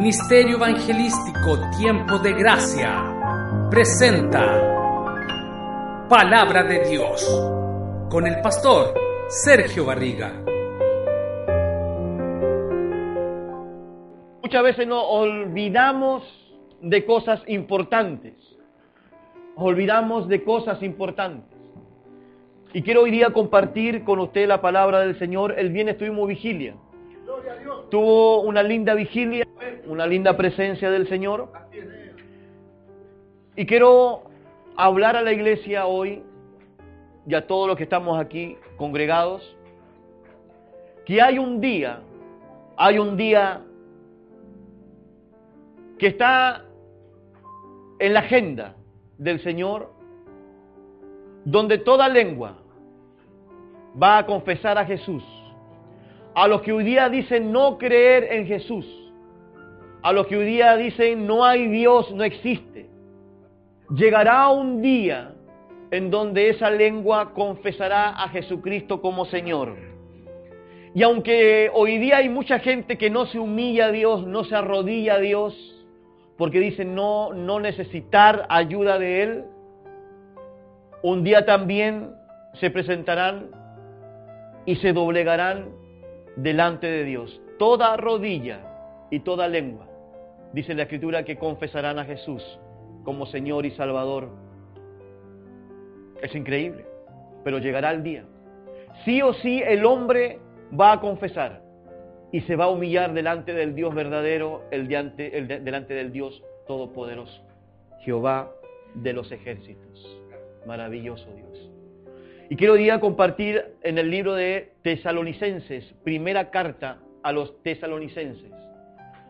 Ministerio Evangelístico Tiempo de Gracia presenta Palabra de Dios con el pastor Sergio Barriga. Muchas veces nos olvidamos de cosas importantes. Olvidamos de cosas importantes. Y quiero hoy día compartir con usted la palabra del Señor. El viernes tuvimos vigilia. Tuvo una linda vigilia, una linda presencia del Señor. Y quiero hablar a la iglesia hoy y a todos los que estamos aquí congregados, que hay un día, hay un día que está en la agenda del Señor, donde toda lengua va a confesar a Jesús. A los que hoy día dicen no creer en Jesús, a los que hoy día dicen no hay Dios, no existe, llegará un día en donde esa lengua confesará a Jesucristo como Señor. Y aunque hoy día hay mucha gente que no se humilla a Dios, no se arrodilla a Dios, porque dicen no, no necesitar ayuda de Él, un día también se presentarán y se doblegarán delante de Dios. Toda rodilla y toda lengua, dice la Escritura, que confesarán a Jesús como Señor y Salvador. Es increíble, pero llegará el día. Sí o sí el hombre va a confesar y se va a humillar delante del Dios verdadero, el delante, el de, delante del Dios todopoderoso, Jehová de los ejércitos. Maravilloso Dios. Y quiero hoy día compartir en el libro de Tesalonicenses, primera carta a los tesalonicenses.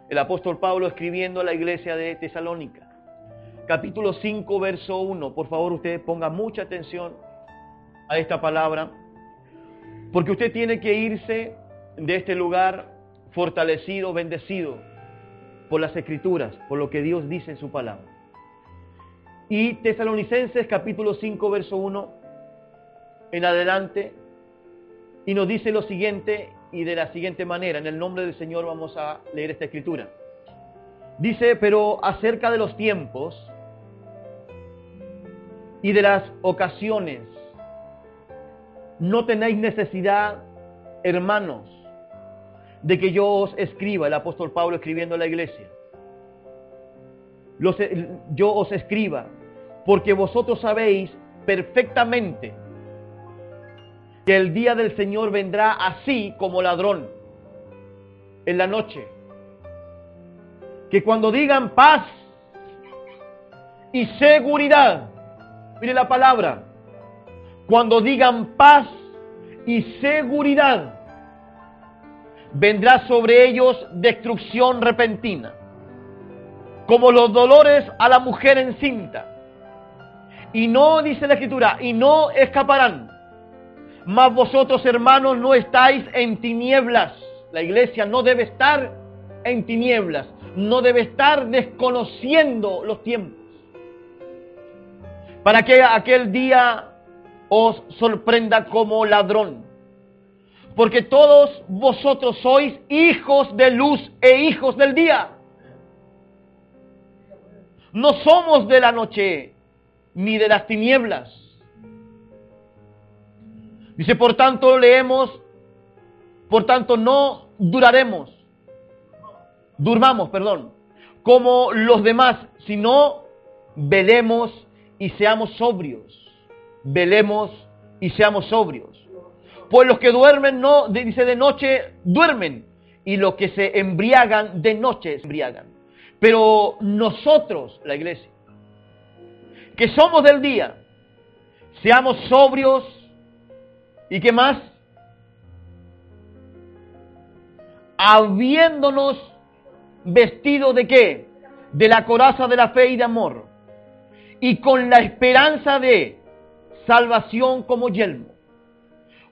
El apóstol Pablo escribiendo a la iglesia de Tesalónica. Capítulo 5, verso 1. Por favor, usted ponga mucha atención a esta palabra, porque usted tiene que irse de este lugar fortalecido, bendecido por las escrituras, por lo que Dios dice en su palabra. Y Tesalonicenses capítulo 5, verso 1 en adelante, y nos dice lo siguiente y de la siguiente manera, en el nombre del Señor vamos a leer esta escritura. Dice, pero acerca de los tiempos y de las ocasiones, no tenéis necesidad, hermanos, de que yo os escriba, el apóstol Pablo escribiendo a la iglesia. Yo os escriba, porque vosotros sabéis perfectamente que el día del Señor vendrá así como ladrón en la noche. Que cuando digan paz y seguridad, mire la palabra, cuando digan paz y seguridad, vendrá sobre ellos destrucción repentina, como los dolores a la mujer encinta. Y no, dice la escritura, y no escaparán. Mas vosotros, hermanos, no estáis en tinieblas. La iglesia no debe estar en tinieblas, no debe estar desconociendo los tiempos. Para que aquel día os sorprenda como ladrón. Porque todos vosotros sois hijos de luz e hijos del día. No somos de la noche ni de las tinieblas. Dice, por tanto, leemos, por tanto, no duraremos, durmamos, perdón, como los demás, sino velemos y seamos sobrios. Velemos y seamos sobrios. Pues los que duermen, no, dice de noche, duermen. Y los que se embriagan, de noche se embriagan. Pero nosotros, la iglesia, que somos del día, seamos sobrios y qué más? habiéndonos vestido de qué? De la coraza de la fe y de amor. Y con la esperanza de salvación como yelmo.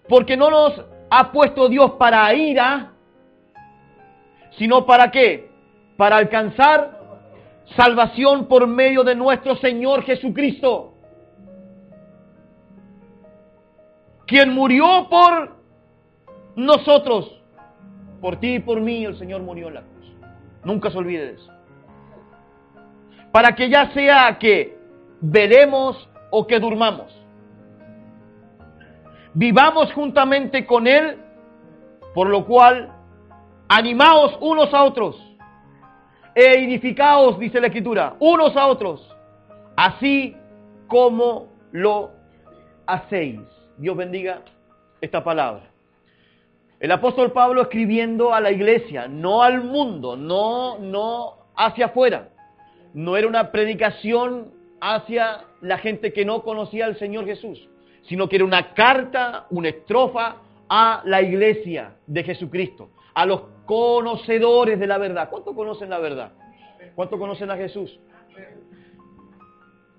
Porque no nos ha puesto Dios para ira, sino para qué? Para alcanzar salvación por medio de nuestro Señor Jesucristo. Quien murió por nosotros, por ti y por mí, el Señor murió en la cruz. Nunca se olvide de eso. Para que ya sea que veremos o que durmamos, vivamos juntamente con Él, por lo cual animaos unos a otros e edificaos, dice la Escritura, unos a otros, así como lo hacéis. Dios bendiga esta palabra. El apóstol Pablo escribiendo a la iglesia, no al mundo, no, no hacia afuera. No era una predicación hacia la gente que no conocía al Señor Jesús, sino que era una carta, una estrofa a la iglesia de Jesucristo, a los conocedores de la verdad. ¿Cuánto conocen la verdad? ¿Cuánto conocen a Jesús?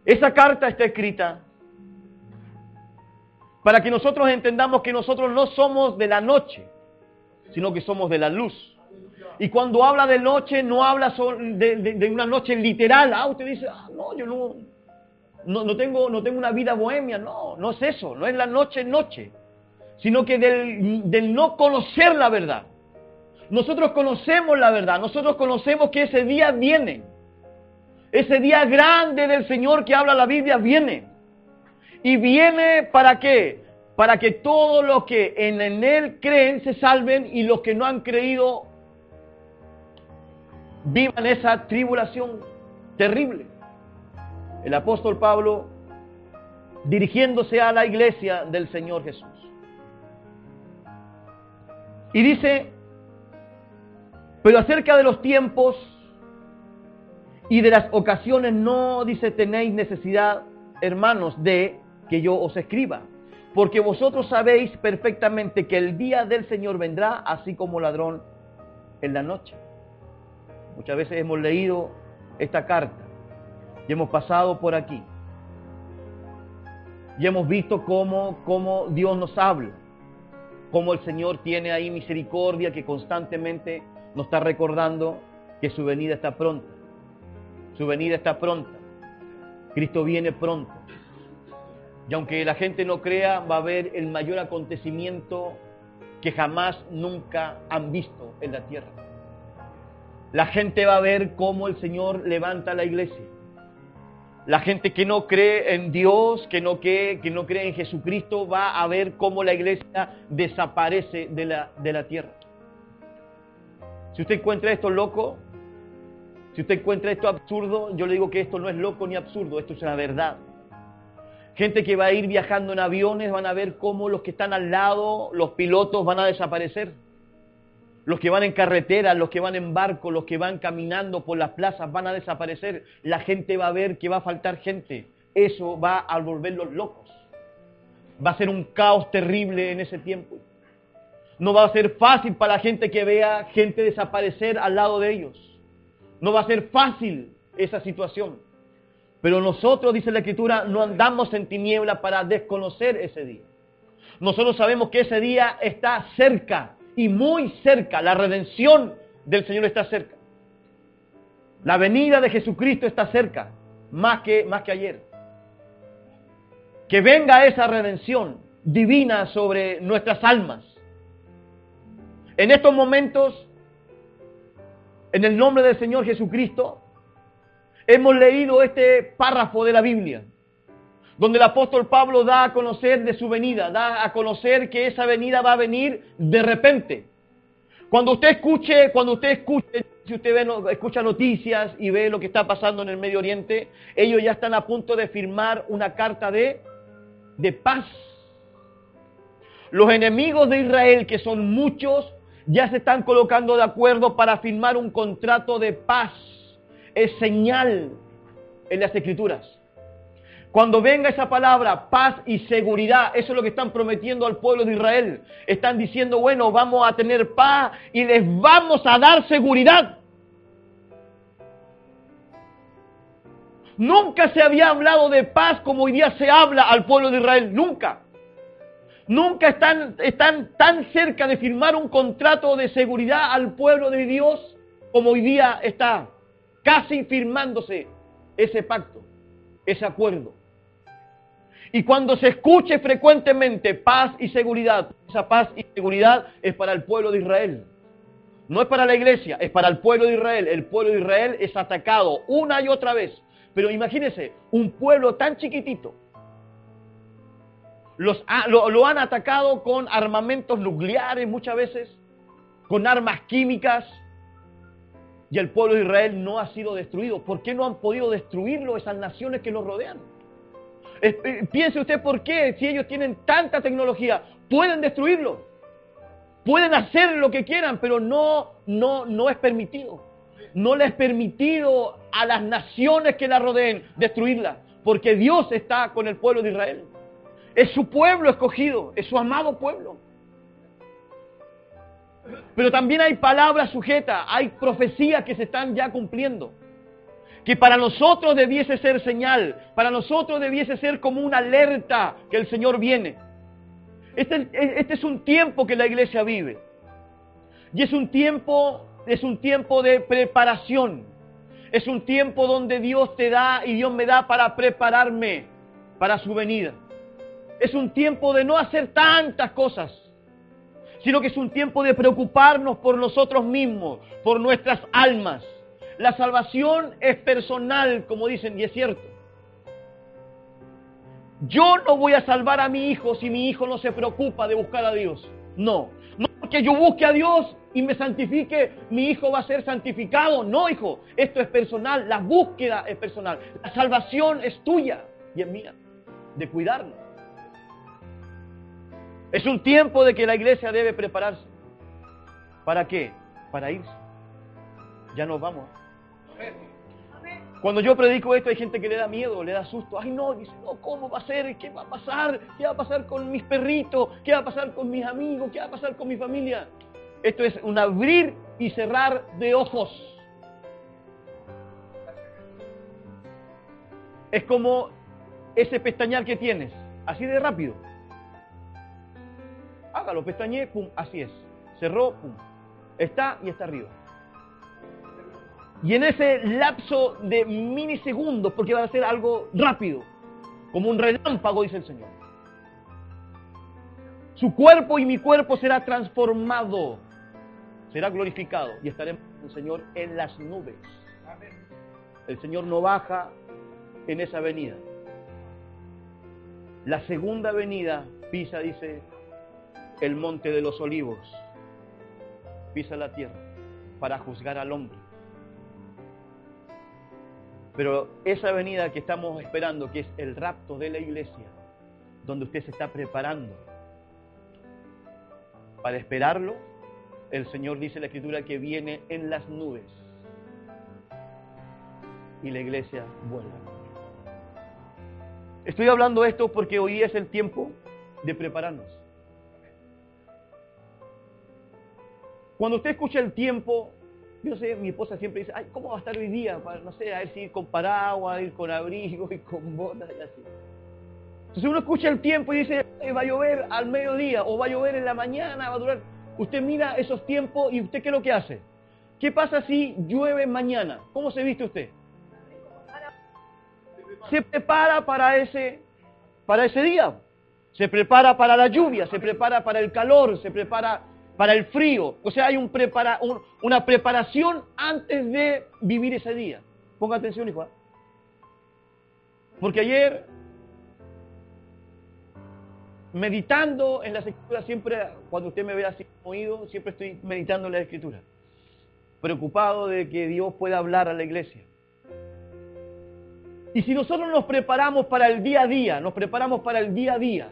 Esa carta está escrita para que nosotros entendamos que nosotros no somos de la noche, sino que somos de la luz. Y cuando habla de noche, no habla de, una noche literal. Ah, usted dice, ah, no, yo no, no, tengo, no tengo una vida bohemia. No, no es eso, no es la noche noche, sino que del, del no conocer la verdad. Nosotros conocemos la verdad, nosotros conocemos que ese día viene. Ese día grande del Señor que habla la Biblia viene. Y viene para qué? Para que todos los que en, Él creen se salven y los que no han creído vivan esa tribulación terrible. El apóstol Pablo dirigiéndose a la iglesia del Señor Jesús. Y dice, pero acerca de los tiempos y de las ocasiones no dice tenéis necesidad, hermanos, de que yo os escriba. Porque vosotros sabéis perfectamente que el día del Señor vendrá así como ladrón en la noche. Muchas veces hemos leído esta carta y hemos pasado por aquí. Y hemos visto cómo, cómo Dios nos habla, cómo el Señor tiene ahí misericordia que constantemente nos está recordando que su venida está pronta. Su venida está pronta. Cristo viene pronto. Y aunque la gente no crea, va a haber el mayor acontecimiento que jamás, nunca han visto en la tierra. La gente va a ver cómo el Señor levanta la iglesia. La gente que no cree en Dios, que no cree, en Jesucristo, va a ver cómo la iglesia desaparece de la, de la tierra. Si usted encuentra esto loco, si usted encuentra esto absurdo, yo le digo que esto no es loco ni absurdo, esto es una verdad. Gente que va a ir viajando en aviones van a ver cómo los que están al lado, los pilotos van a desaparecer. Los que van en carretera, los que van en barco, los que van caminando por las plazas van a desaparecer. La gente va a ver que va a faltar gente. Eso va a volverlos locos. Va a ser un caos terrible en ese tiempo. No va a ser fácil para la gente que vea gente desaparecer al lado de ellos. No va a ser fácil esa situación. Pero nosotros, dice la Escritura, no andamos en tiniebla para desconocer ese día. Nosotros sabemos que ese día está cerca y muy cerca. La redención del Señor está cerca. La venida de Jesucristo está cerca, más que, más que ayer. Que venga esa redención divina sobre nuestras almas. En estos momentos, en el nombre del Señor Jesucristo, hemos leído este párrafo de la Biblia, donde el apóstol Pablo da a conocer de su venida, da a conocer que esa venida va a venir de repente. Cuando usted escuche, cuando usted escuche, si usted escucha noticias y ve lo que está pasando en el Medio Oriente, ellos ya están a punto de firmar una carta de, de paz. Los enemigos de Israel, que son muchos, ya se están colocando de acuerdo para firmar un contrato de paz es señal en las escrituras. Cuando venga esa palabra, paz y seguridad, eso es lo que están prometiendo al pueblo de Israel. Están diciendo, bueno, vamos a tener paz y les vamos a dar seguridad. Nunca se había hablado de paz como hoy día se habla al pueblo de Israel, nunca. Nunca están, están tan cerca de firmar un contrato de seguridad al pueblo de Dios como hoy día está casi firmándose ese pacto, ese acuerdo. Y cuando se escuche frecuentemente paz y seguridad, esa paz y seguridad es para el pueblo de Israel. No es para la iglesia, es para el pueblo de Israel. El pueblo de Israel es atacado una y otra vez. Pero imagínense, un pueblo tan chiquitito, los, lo, han atacado con armamentos nucleares muchas veces, con armas químicas, y el pueblo de Israel no ha sido destruido. ¿Por qué no han podido destruirlo esas naciones que los rodean? Eh, piense usted por qué, si ellos tienen tanta tecnología, pueden destruirlo. Pueden hacer lo que quieran, pero no, no, no es permitido. No les es permitido a las naciones que la rodeen destruirla, porque Dios está con el pueblo de Israel. Es su pueblo escogido, es su amado pueblo. Pero también hay palabras sujetas, hay profecías que se están ya cumpliendo. Que para nosotros debiese ser señal, para nosotros debiese ser como una alerta que el Señor viene. Este, este, es un tiempo que la iglesia vive. Y es un tiempo, es un tiempo de preparación. Es un tiempo donde Dios te da y Dios me da para prepararme para su venida. Es un tiempo de no hacer tantas cosas, sino que es un tiempo de preocuparnos por nosotros mismos, por nuestras almas. La salvación es personal, como dicen, y es cierto. Yo no voy a salvar a mi hijo si mi hijo no se preocupa de buscar a Dios. No. No porque yo busque a Dios y me santifique, mi hijo va a ser santificado. No, hijo. Esto es personal. La búsqueda es personal. La salvación es tuya y es mía. De cuidarnos. Es un tiempo de que la iglesia debe prepararse. ¿Para qué? Para irse. Ya nos vamos. Cuando yo predico esto hay gente que le da miedo, le da susto. Ay no, dice, no, ¿cómo va a ser? ¿Qué va a pasar? ¿Qué va a pasar con mis perritos? ¿Qué va a pasar con mis amigos? ¿Qué va a pasar con mi familia? Esto es un abrir y cerrar de ojos. Es como ese pestañal que tienes, así de rápido hágalo, pestañe, pum, así es. Cerró, pum. Está y está arriba. Y en ese lapso de minisegundos, porque va a ser algo rápido, como un relámpago, dice el Señor. Su cuerpo y mi cuerpo será transformado, será glorificado y estaremos con el Señor en las nubes. El Señor no baja en esa avenida. La segunda avenida pisa, dice, el monte de los olivos, pisa la tierra para juzgar al hombre. Pero esa venida que estamos esperando, que es el rapto de la iglesia, donde usted se está preparando para esperarlo, el Señor dice en la Escritura que viene en las nubes y la iglesia vuelve. Estoy hablando esto porque hoy es el tiempo de prepararnos. Cuando usted escucha el tiempo, yo sé, mi esposa siempre dice, ay, ¿cómo va a estar hoy día? Para, no sé, a ver si ir con paraguas, ir con abrigo, y con botas y así. Entonces uno escucha el tiempo y dice, va a llover al mediodía o va a llover en la mañana, va a durar. Usted mira esos tiempos y usted qué es lo que hace. ¿Qué pasa si llueve mañana? ¿Cómo se viste usted? Se prepara para ese, para ese día. Se prepara para la lluvia, se prepara para el calor, se prepara para el frío. O sea, hay una preparación antes de vivir ese día. Ponga atención, hijo. ¿ah? Porque ayer, meditando en las escrituras, siempre, cuando usted me ve así oído, siempre estoy meditando en la escritura. Preocupado de que Dios pueda hablar a la iglesia. Y si nosotros nos preparamos para el día a día, nos preparamos para el día a día,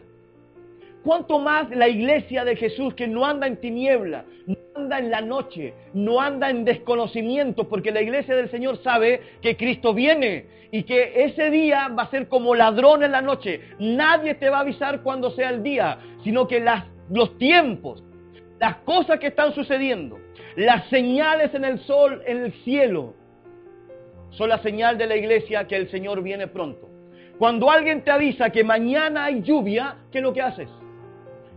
¿Cuánto más la iglesia de Jesús que no anda en tiniebla, no anda en la noche, no anda en desconocimiento, porque la iglesia del Señor sabe que Cristo viene y que ese día va a ser como ladrón en la noche. Nadie te va a avisar cuando sea el día, sino que las, los tiempos, las cosas que están sucediendo, las señales en el sol, en el cielo, son la señal de la iglesia que el Señor viene pronto. Cuando alguien te avisa que mañana hay lluvia, ¿qué es lo que haces?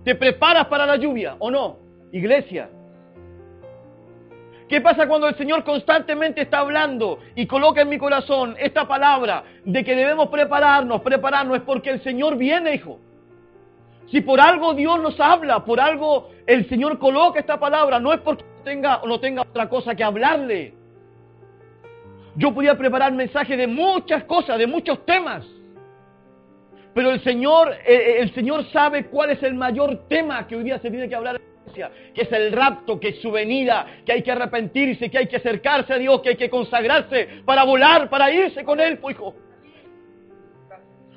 ¿Te preparas para la lluvia o no? Iglesia. ¿Qué pasa cuando el Señor constantemente está hablando y coloca en mi corazón esta palabra de que debemos prepararnos, prepararnos? Es porque el Señor viene, hijo. Si por algo Dios nos habla, por algo el Señor coloca esta palabra, no es porque tenga, no tenga otra cosa que hablarle. Yo podía preparar mensajes de muchas cosas, de muchos temas. Pero el Señor, eh, eh, el Señor sabe cuál es el mayor tema que hoy día se tiene que hablar que es el rapto, que es su venida, que hay que arrepentirse, que hay que acercarse a Dios, que hay que consagrarse para volar, para irse con Él, pues hijo.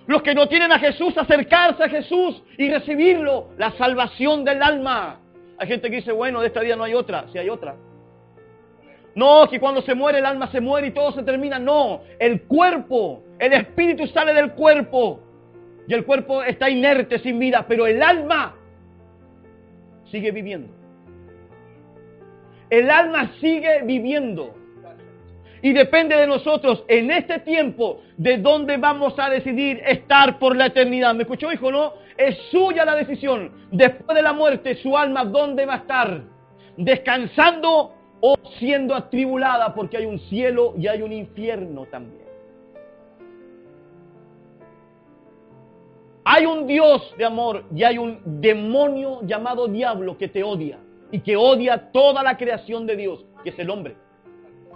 Los que no tienen a Jesús, acercarse a Jesús y recibirlo, la salvación del alma. Hay gente que dice, bueno, de esta vida no hay otra, si hay otra. No, que cuando se muere el alma se muere y todo se termina. No, el cuerpo, el espíritu sale del cuerpo y el cuerpo está inerte sin vida, pero el alma sigue viviendo. El alma sigue viviendo. Y depende de nosotros en este tiempo de dónde vamos a decidir estar por la eternidad. ¿Me escuchó, hijo? No, es suya la decisión. Después de la muerte, su alma, ¿dónde va a estar? Descansando o siendo atribulada porque hay un cielo y hay un infierno también. Hay un Dios de amor y hay un demonio llamado diablo que te odia y que odia toda la creación de Dios, que es el hombre.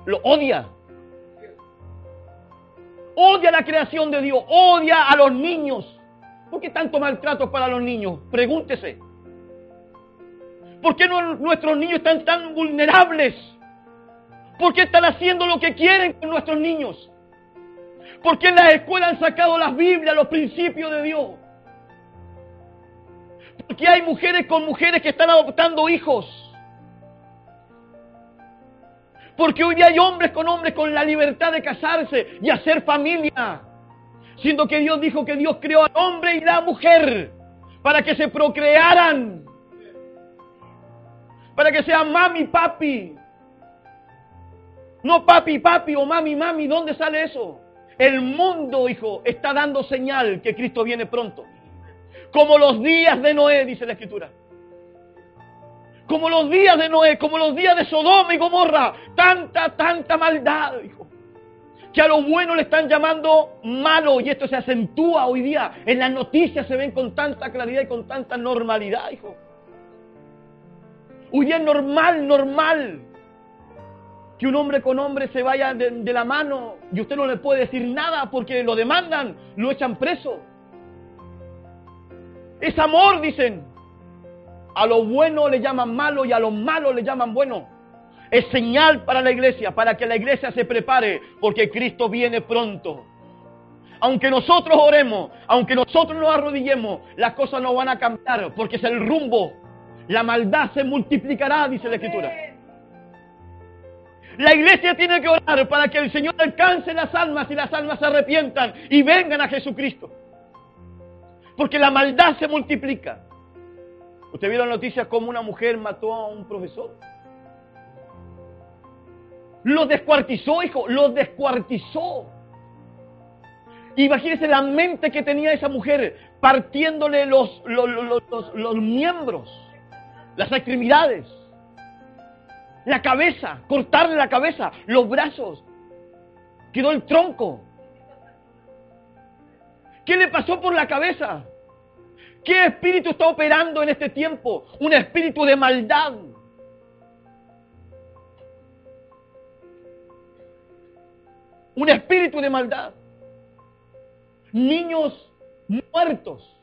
Lo odia. Odia la creación de Dios, odia a los niños. ¿Por qué tanto maltrato para los niños? Pregúntese. ¿Por qué nuestros niños están tan vulnerables? ¿Por qué están haciendo lo que quieren con nuestros niños? ¿Por qué en las escuelas han sacado las Biblias, los principios de Dios? ¿Por qué hay mujeres con mujeres que están adoptando hijos? Porque hoy día hay hombres con hombres con la libertad de casarse y hacer familia. Siendo que Dios dijo que Dios creó al hombre y la mujer para que se procrearan para que sea mami, papi. No papi, papi o mami, mami. ¿Dónde sale eso? El mundo, hijo, está dando señal que Cristo viene pronto. Como los días de Noé, dice la Escritura. Como los días de Noé, como los días de Sodoma y Gomorra. Tanta, tanta maldad, hijo. Que a lo bueno le están llamando malo y esto se acentúa hoy día. En las noticias se ven con tanta claridad y con tanta normalidad, hijo. Hoy día es normal, normal que un hombre con hombre se vaya de, la mano y usted no le puede decir nada porque lo demandan, lo echan preso. Es amor, dicen. A lo bueno le llaman malo y a lo malo le llaman bueno. Es señal para la iglesia, para que la iglesia se prepare, porque Cristo viene pronto. Aunque nosotros oremos, aunque nosotros nos arrodillemos, las cosas no van a cambiar, porque es el rumbo la maldad se multiplicará, dice la Escritura. La iglesia tiene que orar para que el Señor alcance las almas y las almas se arrepientan y vengan a Jesucristo. Porque la maldad se multiplica. ¿Usted vio la noticia cómo una mujer mató a un profesor? Lo descuartizó, hijo, lo descuartizó. Imagínese la mente que tenía esa mujer partiéndole los, los, los miembros las extremidades, la cabeza, cortarle la cabeza, los brazos, quedó el tronco. ¿Qué le pasó por la cabeza? ¿Qué espíritu está operando en este tiempo? Un espíritu de maldad. Un espíritu de maldad. Niños muertos.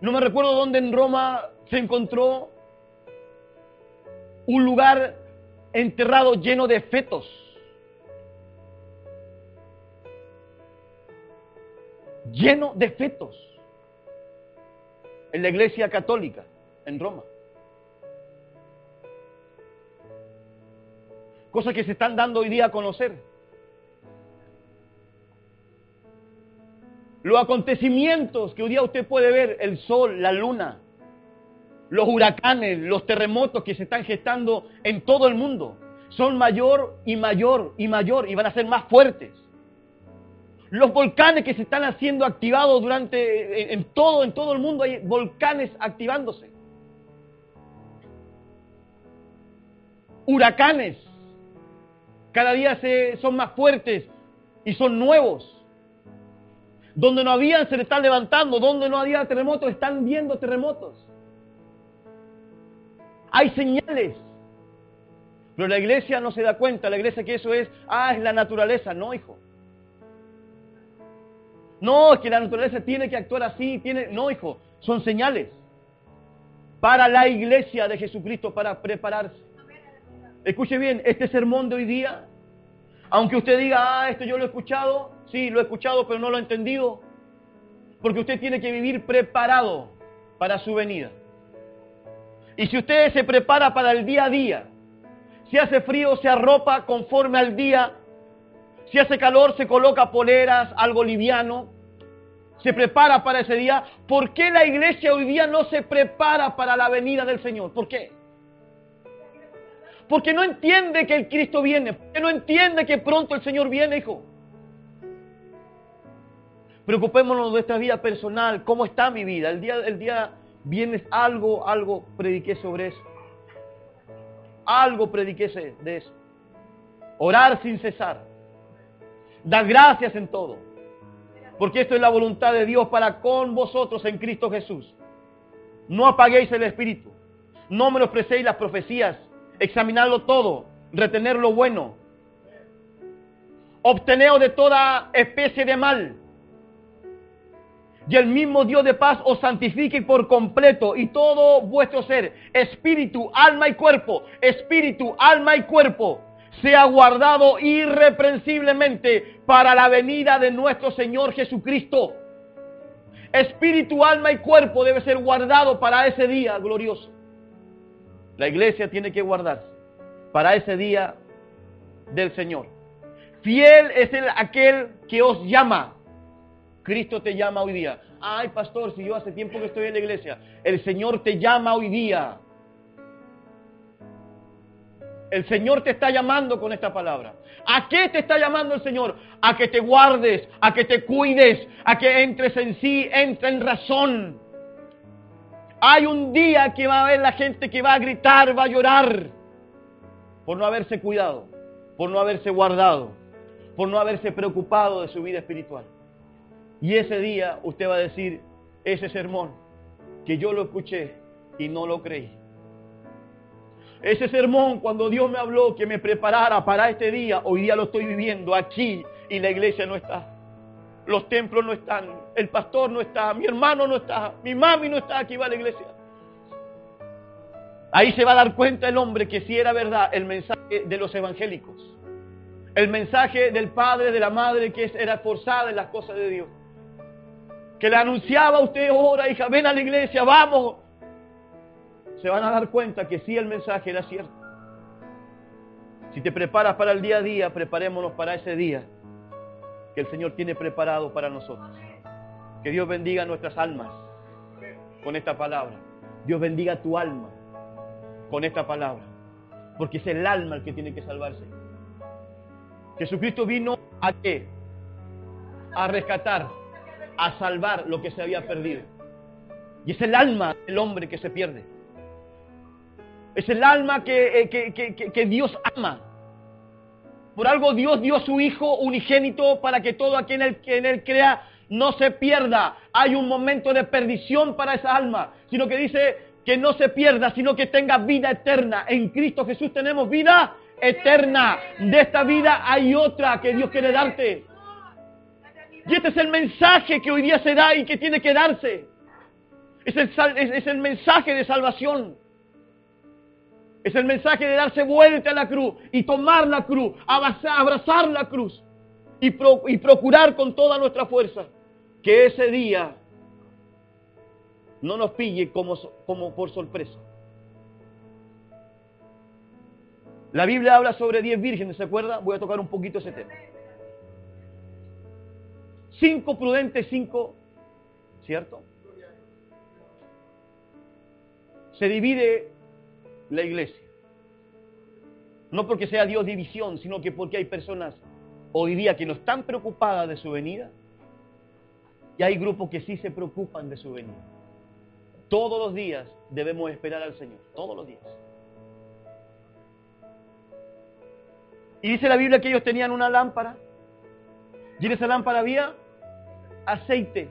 No me recuerdo dónde en Roma se encontró un lugar enterrado lleno de fetos. lleno de fetos en la iglesia católica en Roma. Cosas que se están dando hoy día a conocer. Los acontecimientos que hoy día usted puede ver, el sol, la luna, los huracanes, los terremotos que se están gestando en todo el mundo, son mayor y mayor y mayor y van a ser más fuertes. Los volcanes que se están haciendo activados durante en, todo en todo el mundo hay volcanes activándose. Huracanes cada día se, son más fuertes y son nuevos. Donde no habían se le están levantando, donde no había terremotos están viendo terremotos. Hay señales. Pero la iglesia no se da cuenta, la iglesia que eso es, ah, es la naturaleza, no, hijo. No, es que la naturaleza tiene que actuar así, tiene, no, hijo, son señales para la iglesia de Jesucristo para prepararse. Escuche bien, este sermón de hoy día, aunque usted diga, ah, esto yo lo he escuchado, sí, lo he escuchado, pero no lo he entendido, porque usted tiene que vivir preparado para su venida. Y si usted se prepara para el día a día, si hace frío, se arropa conforme al día si hace calor, se coloca poleras, algo liviano, se prepara para ese día. ¿Por qué la iglesia hoy día no se prepara para la venida del Señor? ¿Por qué? Porque no entiende que el Cristo viene, porque no entiende que pronto el Señor viene, hijo. Preocupémonos de nuestra vida personal, cómo está mi vida. El día, el día viernes algo, algo prediqué sobre eso. Algo prediqué de eso. Orar sin cesar. Da gracias en todo. Porque esto es la voluntad de Dios para con vosotros en Cristo Jesús. No apaguéis el espíritu. No menospreciéis las profecías. Examinadlo todo. Retener lo bueno. Obteneos de toda especie de mal. Y el mismo Dios de paz os santifique por completo y todo vuestro ser, espíritu, alma y cuerpo, espíritu, alma y cuerpo, sea guardado irreprensiblemente para la venida de nuestro Señor Jesucristo. Espíritu, alma y cuerpo debe ser guardado para ese día glorioso. La iglesia tiene que guardarse para ese día del Señor. Fiel es el, aquel que os llama. Cristo te llama hoy día. Ay, pastor, si yo hace tiempo que estoy en la iglesia, el Señor te llama hoy día. El Señor te está llamando con esta palabra. ¿A qué te está llamando el Señor? A que te guardes, a que te cuides, a que entres en sí, entres en razón. Hay un día que va a haber la gente que va a gritar, va a llorar por no haberse cuidado, por no haberse guardado, por no haberse preocupado de su vida espiritual. Y ese día usted va a decir, ese sermón que yo lo escuché y no lo creí. Ese sermón, cuando Dios me habló que me preparara para este día, hoy día lo estoy viviendo aquí y la iglesia no está. Los templos no están, el pastor no está, mi hermano no está, mi mami no está, aquí va a la iglesia. Ahí se va a dar cuenta el hombre que si era verdad el mensaje de los evangélicos. El mensaje del padre, de la madre que era forzada en las cosas de Dios. Que le anunciaba a usted, ora hija, ven a la iglesia, vamos, se van a dar cuenta que sí el mensaje era cierto. Si te preparas para el día a día, preparémonos para ese día que el Señor tiene preparado para nosotros. Que Dios bendiga nuestras almas con esta palabra. Dios bendiga tu alma con esta palabra. Porque es el alma el que tiene que salvarse. Jesucristo vino a qué? A rescatar, a salvar lo que se había perdido. Y es el alma del hombre que se pierde. Es el alma eh, que, que, Dios ama. Por algo Dios dio a su Hijo unigénito para que todo aquel que en Él crea no se pierda. Hay un momento de perdición para esa alma, sino que dice que no se pierda, sino que tenga vida eterna. En Cristo Jesús tenemos vida eterna. De esta vida hay otra que Dios quiere darte. Y este es el mensaje que hoy día se da y que tiene que darse. Es el, mensaje de salvación. Es el mensaje de darse vuelta a la cruz y tomar la cruz, abrazar, la cruz y, y procurar con toda nuestra fuerza que ese día no nos pille como, como por sorpresa. La Biblia habla sobre diez vírgenes, ¿se acuerda? Voy a tocar un poquito ese tema. Cinco prudentes, cinco, ¿cierto? Se divide la iglesia. No porque sea Dios división, sino que porque hay personas hoy día que no están preocupadas de su venida y hay grupos que sí se preocupan de su venida. Todos los días debemos esperar al Señor, todos los días. Y dice la Biblia que ellos tenían una lámpara y en esa lámpara había aceite.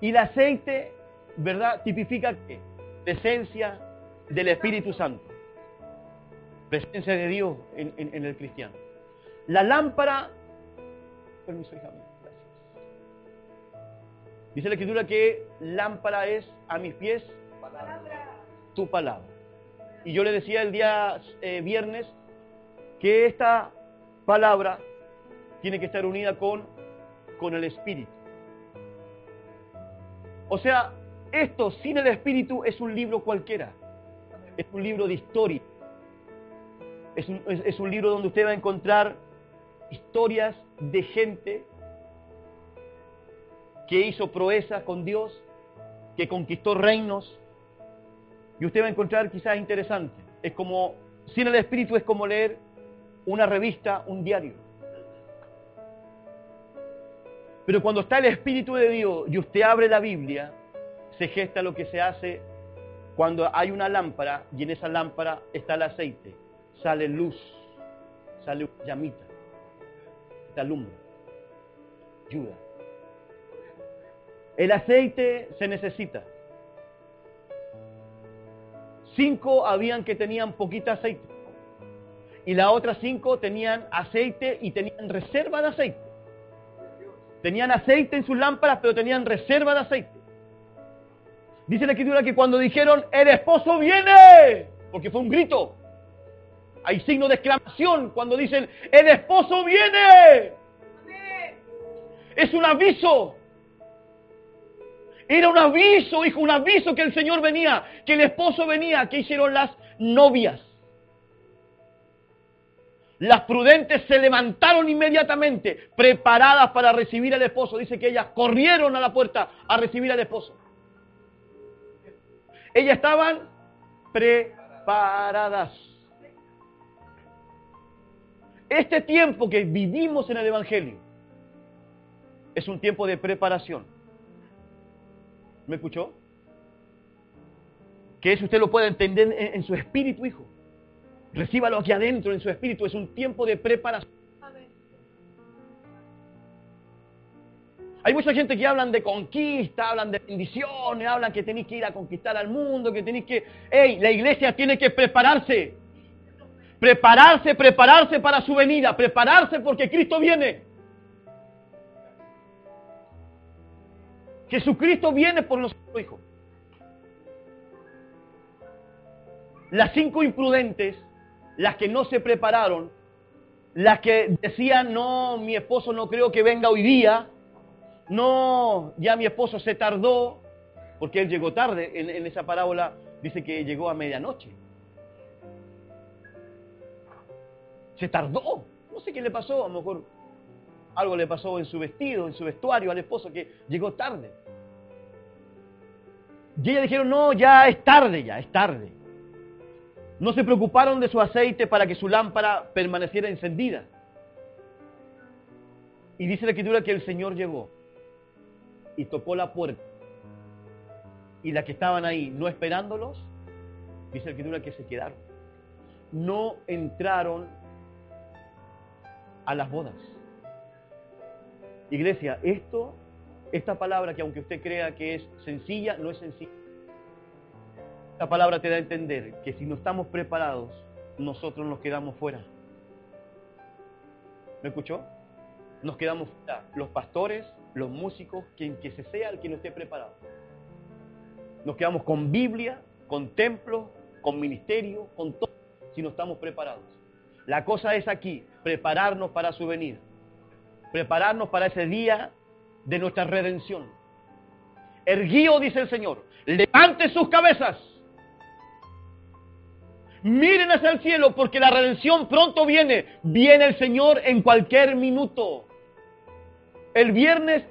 Y el aceite, ¿verdad? Tipifica qué? Presencia del Espíritu Santo. Presencia de Dios en, el cristiano. La lámpara, permiso, hija gracias. Dice la escritura que lámpara es a mis pies tu palabra. Y yo le decía el día eh, viernes que esta palabra tiene que estar unida con, con el Espíritu. O sea, esto sin el Espíritu es un libro cualquiera. Es un libro de historia. Es un, es un libro donde usted va a encontrar historias de gente que hizo proezas con Dios, que conquistó reinos. Y usted va a encontrar quizás interesante. Es como, sin el Espíritu es como leer una revista, un diario. Pero cuando está el Espíritu de Dios y usted abre la Biblia, se gesta lo que se hace cuando hay una lámpara y en esa lámpara está el aceite. Sale luz, sale llamita, se alumbra, ayuda. El aceite se necesita. Cinco habían que tenían poquita aceite y las otras cinco tenían aceite y tenían reserva de aceite. Tenían aceite en sus lámparas, pero tenían reserva de aceite. Dice la escritura que cuando dijeron, el esposo viene, porque fue un grito, hay signo de exclamación cuando dicen, el esposo viene. Es un aviso. Era un aviso, hijo, un aviso que el Señor venía, que el esposo venía, que hicieron las novias. Las prudentes se levantaron inmediatamente, preparadas para recibir al esposo. Dice que ellas corrieron a la puerta a recibir al esposo. Ellas estaban preparadas. Este tiempo que vivimos en el Evangelio es un tiempo de preparación. ¿Me escuchó? Que eso usted lo puede entender en, su espíritu, hijo. Recíbalo aquí adentro en su espíritu. Es un tiempo de preparación. Hay mucha gente que hablan de conquista, hablan de bendiciones, hablan que tenéis que ir a conquistar al mundo, que tenéis que... ¡Ey! La iglesia tiene que prepararse. Prepararse, prepararse para su venida. Prepararse porque Cristo viene. Jesucristo viene por nosotros, hijo. Las cinco imprudentes las que no se prepararon, las que decían, no, mi esposo no creo que venga hoy día, no, ya mi esposo se tardó, porque él llegó tarde, en, esa parábola dice que llegó a medianoche. Se tardó, no sé qué le pasó, a lo mejor algo le pasó en su vestido, en su vestuario al esposo, que llegó tarde. Y ellas dijeron, no, ya es tarde, ya es tarde. No se preocuparon de su aceite para que su lámpara permaneciera encendida. Y dice la escritura que el Señor llegó y tocó la puerta. Y las que estaban ahí no esperándolos, dice la escritura que se quedaron. No entraron a las bodas. Iglesia, esto, esta palabra que aunque usted crea que es sencilla, no es sencilla. La palabra te da a entender que si no estamos preparados, nosotros nos quedamos fuera. ¿Me escuchó? Nos quedamos fuera. Los pastores, los músicos, quien que se sea el que no esté preparado. Nos quedamos con Biblia, con templo, con ministerio, con todo, si no estamos preparados. La cosa es aquí, prepararnos para su venida. Prepararnos para ese día de nuestra redención. Erguío, dice el Señor, levante sus cabezas. Miren hacia el cielo porque la redención pronto viene. Viene el Señor en cualquier minuto. El viernes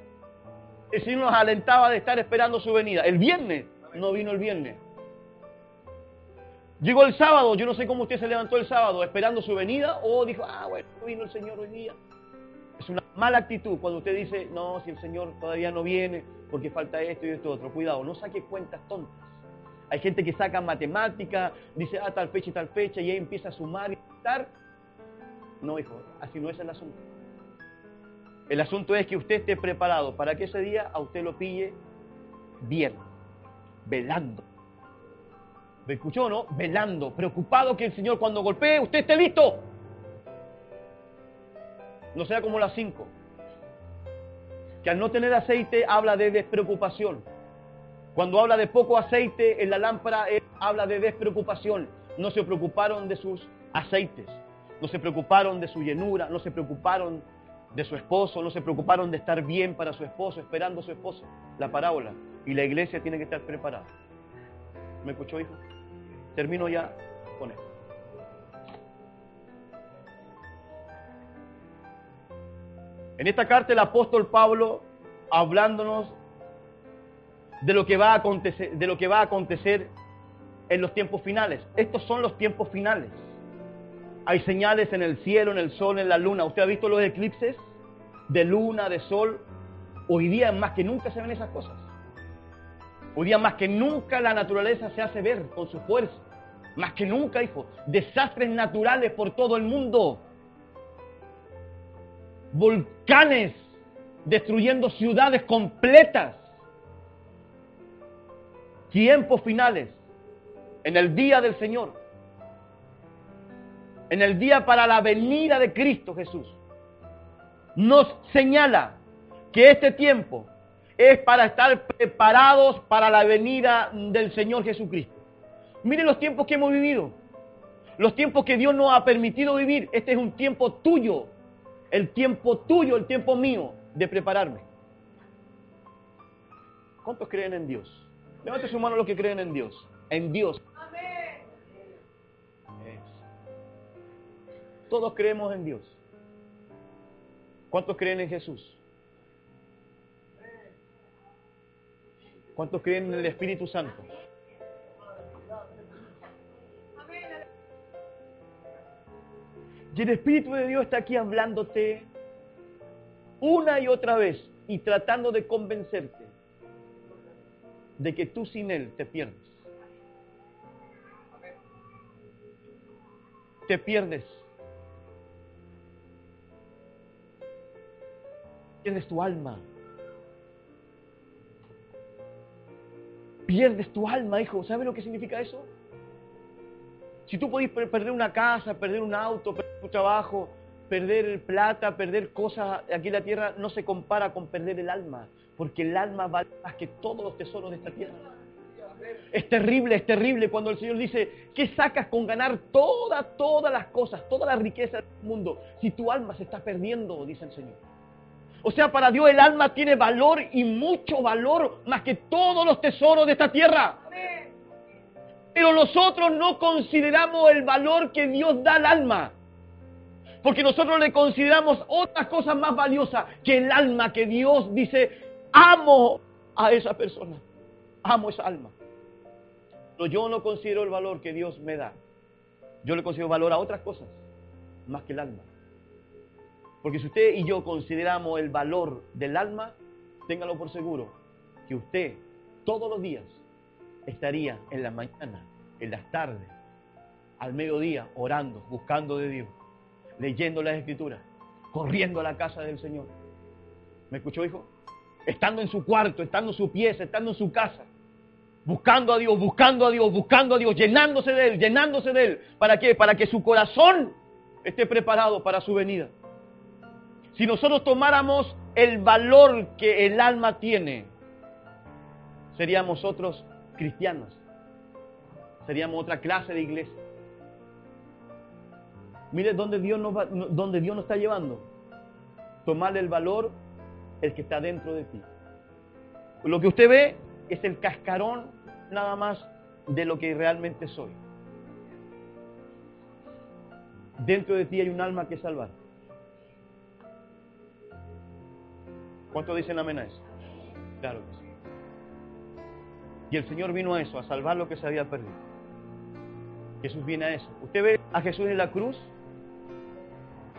el Señor nos alentaba de estar esperando su venida. El viernes no vino el viernes. Llegó el sábado, yo no sé cómo usted se levantó el sábado esperando su venida o dijo, ah, bueno, vino el Señor hoy día. Es una mala actitud cuando usted dice, no, si el Señor todavía no viene porque falta esto y esto otro. Cuidado, no saque cuentas tontas. Hay gente que saca matemática, dice, ah, tal fecha y tal fecha, y ahí empieza a sumar y estar. No, hijo, así no es el asunto. El asunto es que usted esté preparado para que ese día a usted lo pille bien, velando. ¿Me escuchó no? Velando, preocupado que el Señor cuando golpee, usted esté listo. No sea como las cinco. Que al no tener aceite habla de despreocupación. Cuando habla de poco aceite en la lámpara, habla de despreocupación. No se preocuparon de sus aceites, no se preocuparon de su llenura, no se preocuparon de su esposo, no se preocuparon de estar bien para su esposo, esperando a su esposo. La parábola. Y la iglesia tiene que estar preparada. ¿Me escuchó, hijo? Termino ya con esto. En esta carta el apóstol Pablo, hablándonos de lo que va a acontecer, de lo que va a acontecer en los tiempos finales. Estos son los tiempos finales. Hay señales en el cielo, en el sol, en la luna. ¿Usted ha visto los eclipses de luna, de sol? Hoy día más que nunca se ven esas cosas. Hoy día más que nunca la naturaleza se hace ver con su fuerza. Más que nunca, hijo. Desastres naturales por todo el mundo. Volcanes destruyendo ciudades completas. Tiempos finales. En el día del Señor. En el día para la venida de Cristo Jesús. Nos señala que este tiempo es para estar preparados para la venida del Señor Jesucristo. Miren los tiempos que hemos vivido, los tiempos que Dios nos ha permitido vivir. Este es un tiempo tuyo, el tiempo tuyo, el tiempo mío de prepararme. ¿Cuántos creen en Dios? Levante su mano los que creen en Dios. En Dios. Todos creemos en Dios. ¿Cuántos creen en Jesús? ¿Cuántos creen en el Espíritu Santo? Y el Espíritu de Dios está aquí hablándote una y otra vez y tratando de convencerte de que tú sin Él te pierdes. Te pierdes. Pierdes tu alma. Pierdes tu alma, hijo. ¿Sabe lo que significa eso? Si tú podés perder una casa, perder un auto, perder tu trabajo, perder plata, perder cosas aquí en la tierra, no se compara con perder el alma, porque el alma vale más que todos los tesoros de esta tierra. Es terrible, es terrible cuando el Señor dice, ¿qué sacas con ganar todas, todas las cosas, toda la riqueza del mundo, si tu alma se está perdiendo, dice el Señor? O sea, para Dios el alma tiene valor y mucho valor más que todos los tesoros de esta tierra. Pero nosotros no consideramos el valor que Dios da al alma. Porque nosotros le consideramos otras cosas más valiosas que el alma que Dios dice, amo a esa persona, amo esa alma. Pero yo no considero el valor que Dios me da. Yo le considero valor a otras cosas más que el alma. Porque si usted y yo consideramos el valor del alma, téngalo por seguro que usted todos los días estaría en la mañana, en las tardes, al mediodía, orando, buscando de Dios, leyendo las escrituras, corriendo a la casa del Señor. ¿Me escuchó, hijo? Estando en su cuarto, estando en su pieza, estando en su casa, buscando a Dios, buscando a Dios, buscando a Dios, llenándose de Él, llenándose de Él. ¿Para qué? Para que su corazón esté preparado para su venida. Si nosotros tomáramos el valor que el alma tiene, seríamos otros cristianos. Seríamos otra clase de iglesia. Mire dónde Dios nos, va, dónde Dios nos está llevando. Tomar el valor el que está dentro de ti. Lo que usted ve es el cascarón nada más de lo que realmente soy. Dentro de ti hay un alma que salvar. ¿Cuánto dicen amén a eso? Claro que sí. Y el Señor vino a eso, a salvar lo que se había perdido. Jesús viene a eso. Usted ve a Jesús en la cruz.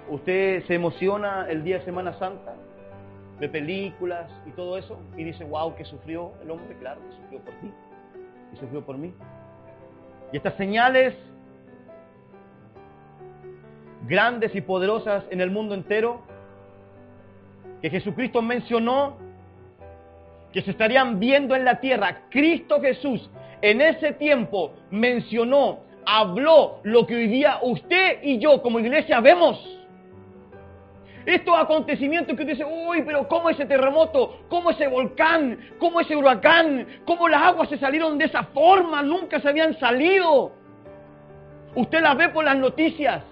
Usted se emociona el día de Semana Santa, ve películas y todo eso, y dice, wow, que sufrió el hombre, claro, que sufrió por ti, y sufrió por mí. Y estas señales grandes y poderosas en el mundo entero que Jesucristo mencionó que se estarían viendo en la tierra. Cristo Jesús en ese tiempo mencionó, habló lo que hoy día usted y yo como iglesia vemos. Estos acontecimientos que usted dice, uy, pero ¿cómo ese terremoto? ¿Cómo ese volcán? ¿Cómo ese huracán? ¿Cómo las aguas se salieron de esa forma? Nunca se habían salido. Usted las ve por las noticias.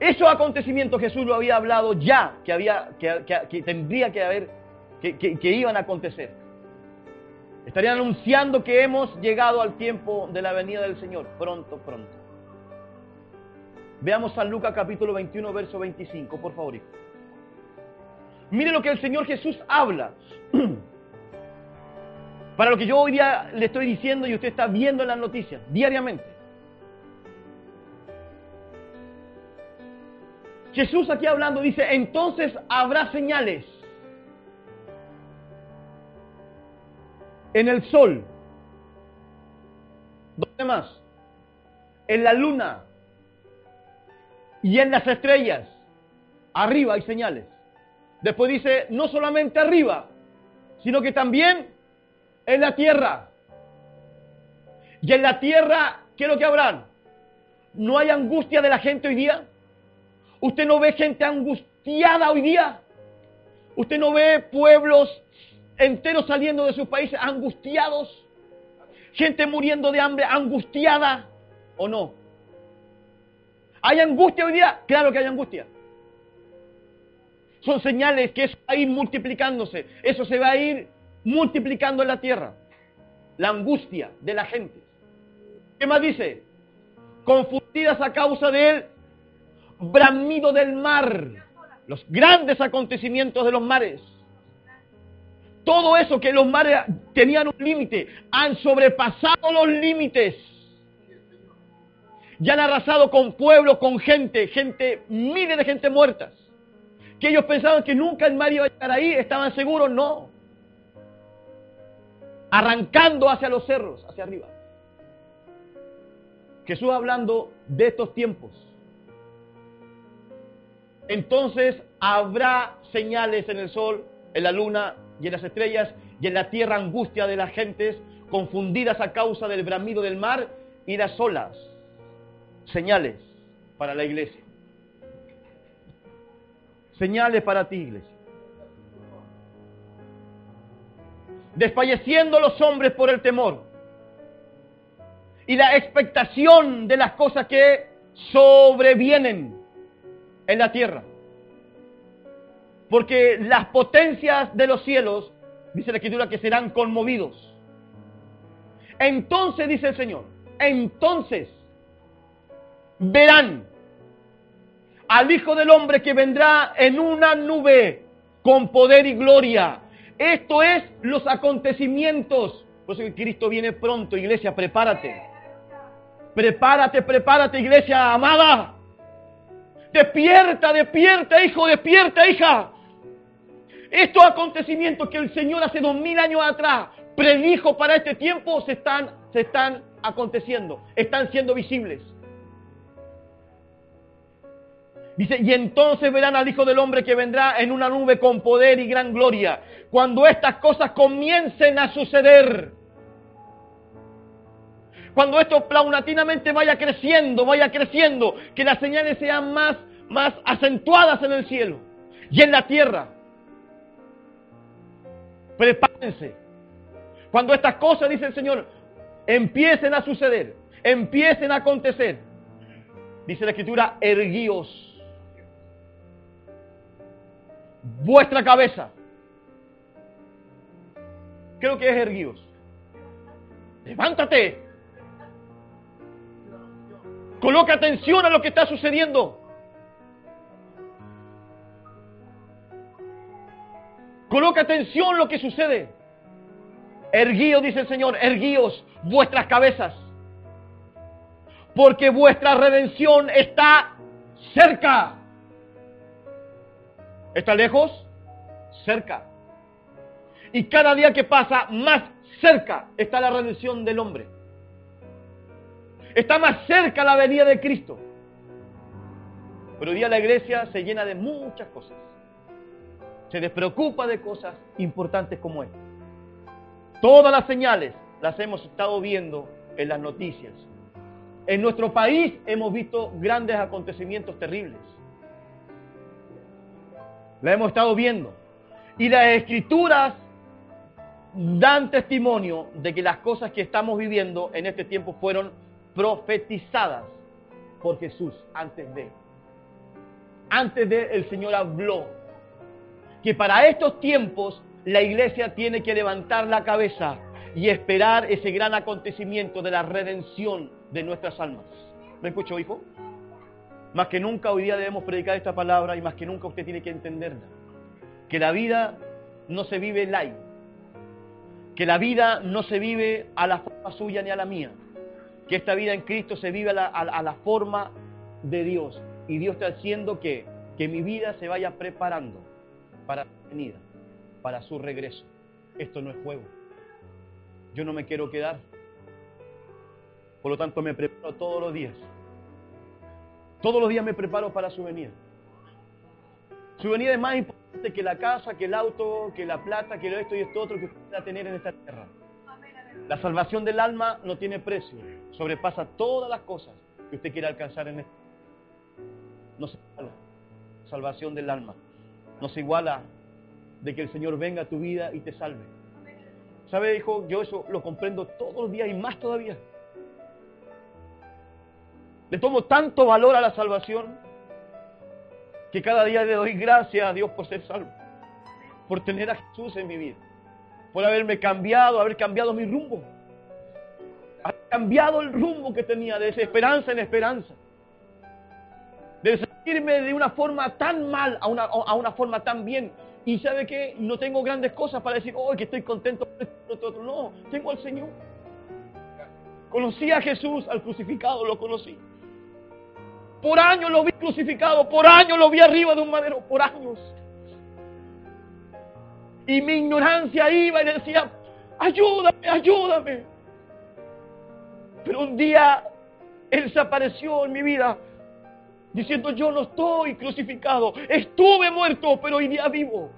Esos acontecimientos Jesús lo había hablado ya, que, había, que, tendría que haber, que, iban a acontecer. Estarían anunciando que hemos llegado al tiempo de la venida del Señor, pronto, pronto. Veamos San Lucas capítulo 21, verso 25, por favor. Mire lo que el Señor Jesús habla. Para lo que yo hoy día le estoy diciendo y usted está viendo en las noticias diariamente. Jesús aquí hablando dice, entonces habrá señales en el sol. ¿Dónde más? En la luna y en las estrellas. Arriba hay señales. Después dice, no solamente arriba, sino que también en la tierra. Y en la tierra, ¿qué es lo que habrán? ¿No hay angustia de la gente hoy día? Usted no ve gente angustiada hoy día. Usted no ve pueblos enteros saliendo de sus países angustiados. Gente muriendo de hambre angustiada o no. ¿Hay angustia hoy día? Claro que hay angustia. Son señales que eso va a ir multiplicándose. Eso se va a ir multiplicando en la tierra. La angustia de la gente. ¿Qué más dice? Confundidas a causa de él bramido del mar, los grandes acontecimientos de los mares. Todo eso que los mares tenían un límite, han sobrepasado los límites. Ya han arrasado con pueblos, con gente, gente, miles de gente muertas. Que ellos pensaban que nunca el mar iba a llegar ahí, estaban seguros, no. Arrancando hacia los cerros, hacia arriba. Jesús hablando de estos tiempos entonces habrá señales en el sol, en la luna y en las estrellas, y en la tierra angustia de las gentes, confundidas a causa del bramido del mar y las olas. Señales para la iglesia. Señales para ti, iglesia. Desfalleciendo los hombres por el temor y la expectación de las cosas que sobrevienen en la tierra. Porque las potencias de los cielos, dice la escritura, que serán conmovidos. Entonces, dice el Señor, entonces verán al Hijo del Hombre que vendrá en una nube con poder y gloria. Esto es los acontecimientos. Por eso que Cristo viene pronto, iglesia, prepárate. Prepárate, prepárate, iglesia amada. Despierta, despierta, hijo, despierta, hija. Estos acontecimientos que el Señor hace dos mil años atrás predijo para este tiempo se están, se están aconteciendo, están siendo visibles. Dice, y entonces verán al Hijo del Hombre que vendrá en una nube con poder y gran gloria. Cuando estas cosas comiencen a suceder, cuando esto paulatinamente vaya creciendo, vaya creciendo, que las señales sean más, más acentuadas en el cielo y en la tierra. Prepárense. Cuando estas cosas, dice el Señor, empiecen a suceder, empiecen a acontecer, dice la Escritura, erguíos. Vuestra cabeza. Creo que es erguíos. Levántate. Coloca atención a lo que está sucediendo. Coloca atención a lo que sucede. Erguíos, dice el Señor, erguíos vuestras cabezas. Porque vuestra redención está cerca. ¿Está lejos? Cerca. Y cada día que pasa, más cerca está la redención del hombre. Está más cerca la venida de Cristo. Pero hoy día la iglesia se llena de muchas cosas. Se despreocupa de cosas importantes como esta. Todas las señales las hemos estado viendo en las noticias. En nuestro país hemos visto grandes acontecimientos terribles. La hemos estado viendo. Y las escrituras dan testimonio de que las cosas que estamos viviendo en este tiempo fueron profetizadas por Jesús antes de. Antes de el Señor habló que para estos tiempos la iglesia tiene que levantar la cabeza y esperar ese gran acontecimiento de la redención de nuestras almas. ¿Me escuchó, hijo? Más que nunca hoy día debemos predicar esta palabra y más que nunca usted tiene que entenderla. Que la vida no se vive light. Que la vida no se vive a la forma suya ni a la mía. Que esta vida en Cristo se vive a la, forma de Dios. Y Dios está haciendo que, que mi vida se vaya preparando para su venida, para su regreso. Esto no es juego. Yo no me quiero quedar. Por lo tanto, me preparo todos los días. Todos los días me preparo para su venida. Su venida es más importante que la casa, que el auto, que la plata, que esto y esto otro que usted va tener en esta tierra. La salvación del alma no tiene precio. Sobrepasa todas las cosas que usted quiera alcanzar en esto. No se iguala. Salvación del alma. No se iguala de que el Señor venga a tu vida y te salve. ¿Sabe, hijo? Yo eso lo comprendo todos los días y más todavía. Le tomo tanto valor a la salvación que cada día le doy gracias a Dios por ser salvo, por tener a Jesús en mi vida, por haberme cambiado, haber cambiado mi rumbo, haber cambiado el rumbo que tenía de esperanza en esperanza, de sentirme de una forma tan mal a una, a una forma tan bien. Y sabe que no tengo grandes cosas para decir, oh, que estoy contento. No, tengo al Señor. Conocí a Jesús, al crucificado, lo conocí. Por años lo vi crucificado, por años lo vi arriba de un madero, por años. Y mi ignorancia iba y decía, ayúdame, ayúdame. Pero un día Él se apareció en mi vida diciendo, yo no estoy crucificado, estuve muerto, pero hoy día vivo.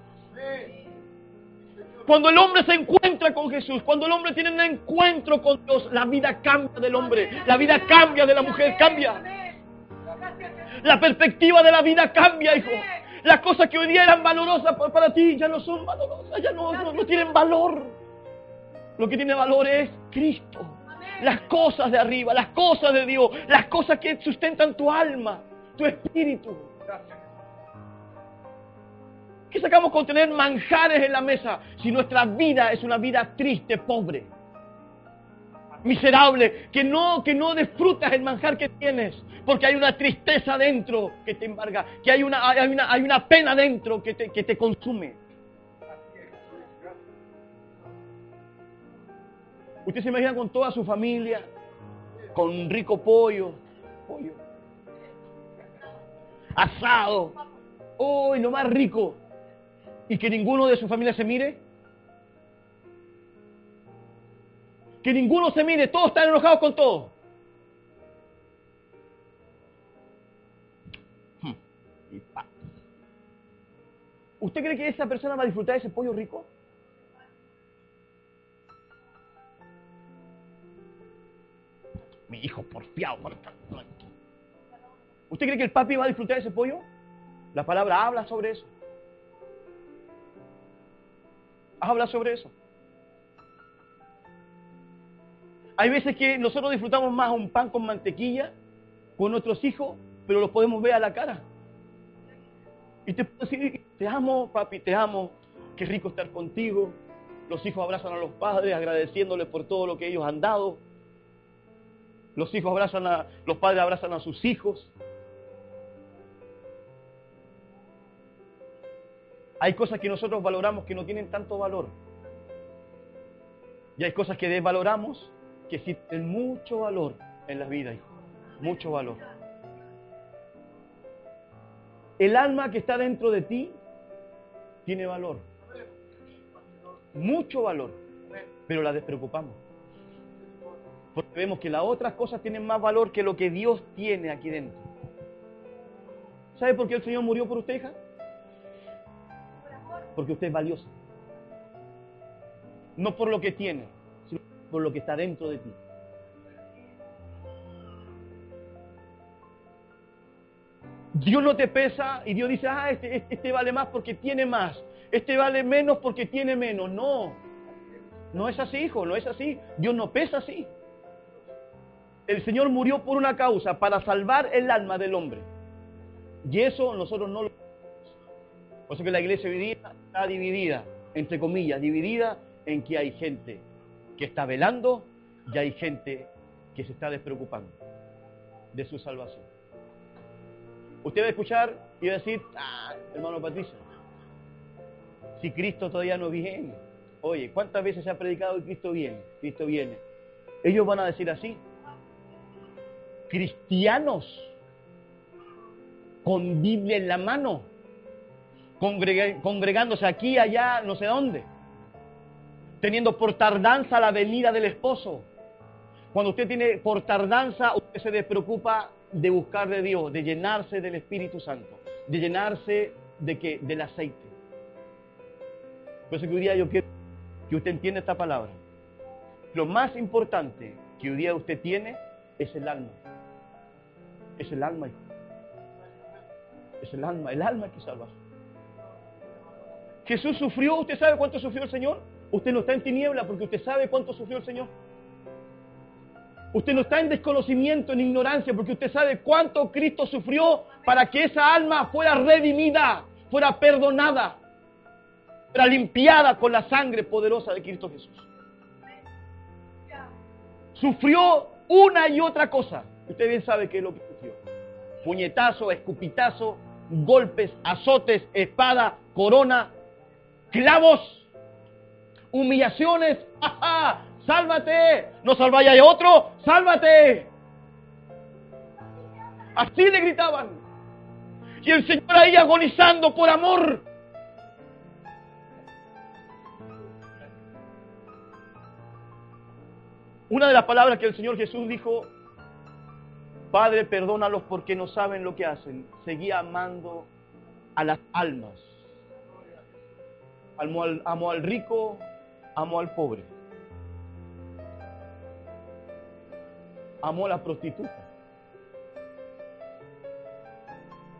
Cuando el hombre se encuentra con Jesús, cuando el hombre tiene un encuentro con Dios, la vida cambia del hombre, la vida cambia de la mujer, cambia. La perspectiva de la vida cambia, hijo. Las cosas que hoy día eran valorosas para ti ya no son valorosas, ya no, no, tienen valor. Lo que tiene valor es Cristo. Las cosas de arriba, las cosas de Dios, las cosas que sustentan tu alma, tu espíritu. ¿Qué sacamos con tener manjares en la mesa si nuestra vida es una vida triste, pobre? miserable, que no, que no disfrutas el manjar que tienes, porque hay una tristeza dentro que te embarga, que hay una, hay una, hay una pena dentro que te, que te consume. Usted se imagina con toda su familia, con rico pollo, pollo, asado, hoy lo más rico, y que ninguno de su familia se mire. Que ninguno se mire, todos están enojados con todo. ¿Usted cree que esa persona va a disfrutar de ese pollo rico? Mi hijo porfiado. ¿Usted cree que el papi va a disfrutar de ese pollo? La palabra habla sobre eso. Habla sobre eso. Hay veces que nosotros disfrutamos más un pan con mantequilla con nuestros hijos, pero los podemos ver a la cara. Y te puedo decir, te amo, papi, te amo. Qué rico estar contigo. Los hijos abrazan a los padres agradeciéndoles por todo lo que ellos han dado. Los hijos abrazan a, los padres abrazan a sus hijos. Hay cosas que nosotros valoramos que no tienen tanto valor. Y hay cosas que desvaloramos que sí tienen mucho valor en la vida, hijo. Mucho valor. El alma que está dentro de ti tiene valor. Mucho valor. Pero la despreocupamos. Porque vemos que las otras cosas tienen más valor que lo que Dios tiene aquí dentro. ¿Sabe por qué el Señor murió por usted, hija? Porque usted es valiosa. No por lo que tiene, sino por lo que está dentro de ti. Dios no te pesa y Dios dice, ah, este, este, este, vale más porque tiene más. Este vale menos porque tiene menos. No. No es así, hijo, no es así. Dios no pesa así. El Señor murió por una causa, para salvar el alma del hombre. Y eso nosotros no lo... Por eso que la iglesia hoy está dividida, entre comillas, dividida en que hay gente que está velando y hay gente que se está despreocupando de su salvación. Usted va a escuchar y va a decir, ah, hermano Patricio, si Cristo todavía no viene. Oye, ¿cuántas veces se ha predicado que Cristo viene? Cristo viene. Ellos van a decir así. Cristianos con Biblia en la mano, congregándose aquí, allá, no sé dónde, teniendo por tardanza la venida del esposo. Cuando usted tiene por tardanza, usted se despreocupa de buscar de Dios, de llenarse del Espíritu Santo, de llenarse de qué? Del aceite. Por eso que hoy día yo quiero que usted entienda esta palabra. Lo más importante que hoy día usted tiene es el alma. Es el alma. Es el alma, el alma que salva. Jesús sufrió, ¿usted sabe cuánto sufrió el Señor? Usted no está en tiniebla porque usted sabe cuánto sufrió el Señor. Usted no está en desconocimiento, en ignorancia, porque usted sabe cuánto Cristo sufrió para que esa alma fuera redimida, fuera perdonada, fuera limpiada con la sangre poderosa de Cristo Jesús. Sufrió una y otra cosa. Usted bien sabe qué es lo que sufrió. Puñetazo, escupitazo, golpes, azotes, espada, corona, clavos, humillaciones, ¡ajá! Sálvate, no salváis a otro, sálvate. Así le gritaban. Y el Señor ahí agonizando por amor. Una de las palabras que el Señor Jesús dijo, Padre, perdónalos porque no saben lo que hacen. Seguía amando a las almas. Al, amo al rico, amo al pobre. Amó a la prostituta.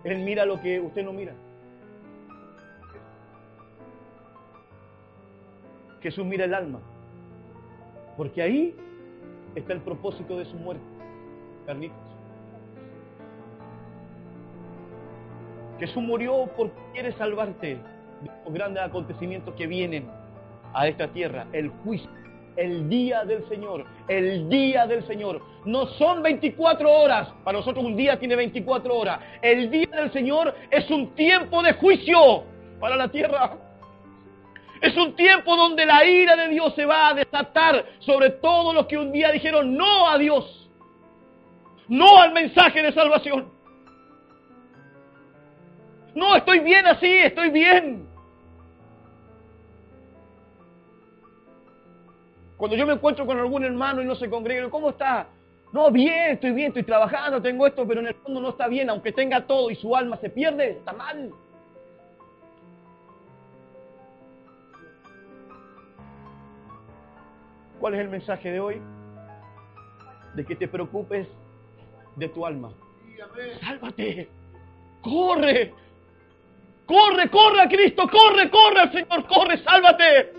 Él mira lo que usted no mira. Jesús mira el alma. Porque ahí está el propósito de su muerte. Carlitos. Jesús murió porque quiere salvarte de los grandes acontecimientos que vienen a esta tierra. El juicio el día del Señor, el día del Señor. No son 24 horas, para nosotros un día tiene 24 horas. El día del Señor es un tiempo de juicio para la tierra. Es un tiempo donde la ira de Dios se va a desatar sobre todos los que un día dijeron no a Dios, no al mensaje de salvación. No, estoy bien así, estoy bien. Cuando yo me encuentro con algún hermano y no se congrega, ¿cómo está? No, bien, estoy bien, estoy trabajando, tengo esto, pero en el fondo no está bien, aunque tenga todo y su alma se pierde, está mal. ¿Cuál es el mensaje de hoy? De que te preocupes de tu alma. Sálvate. Corre. Corre, corre a Cristo, corre, corre al Señor, corre, sálvate.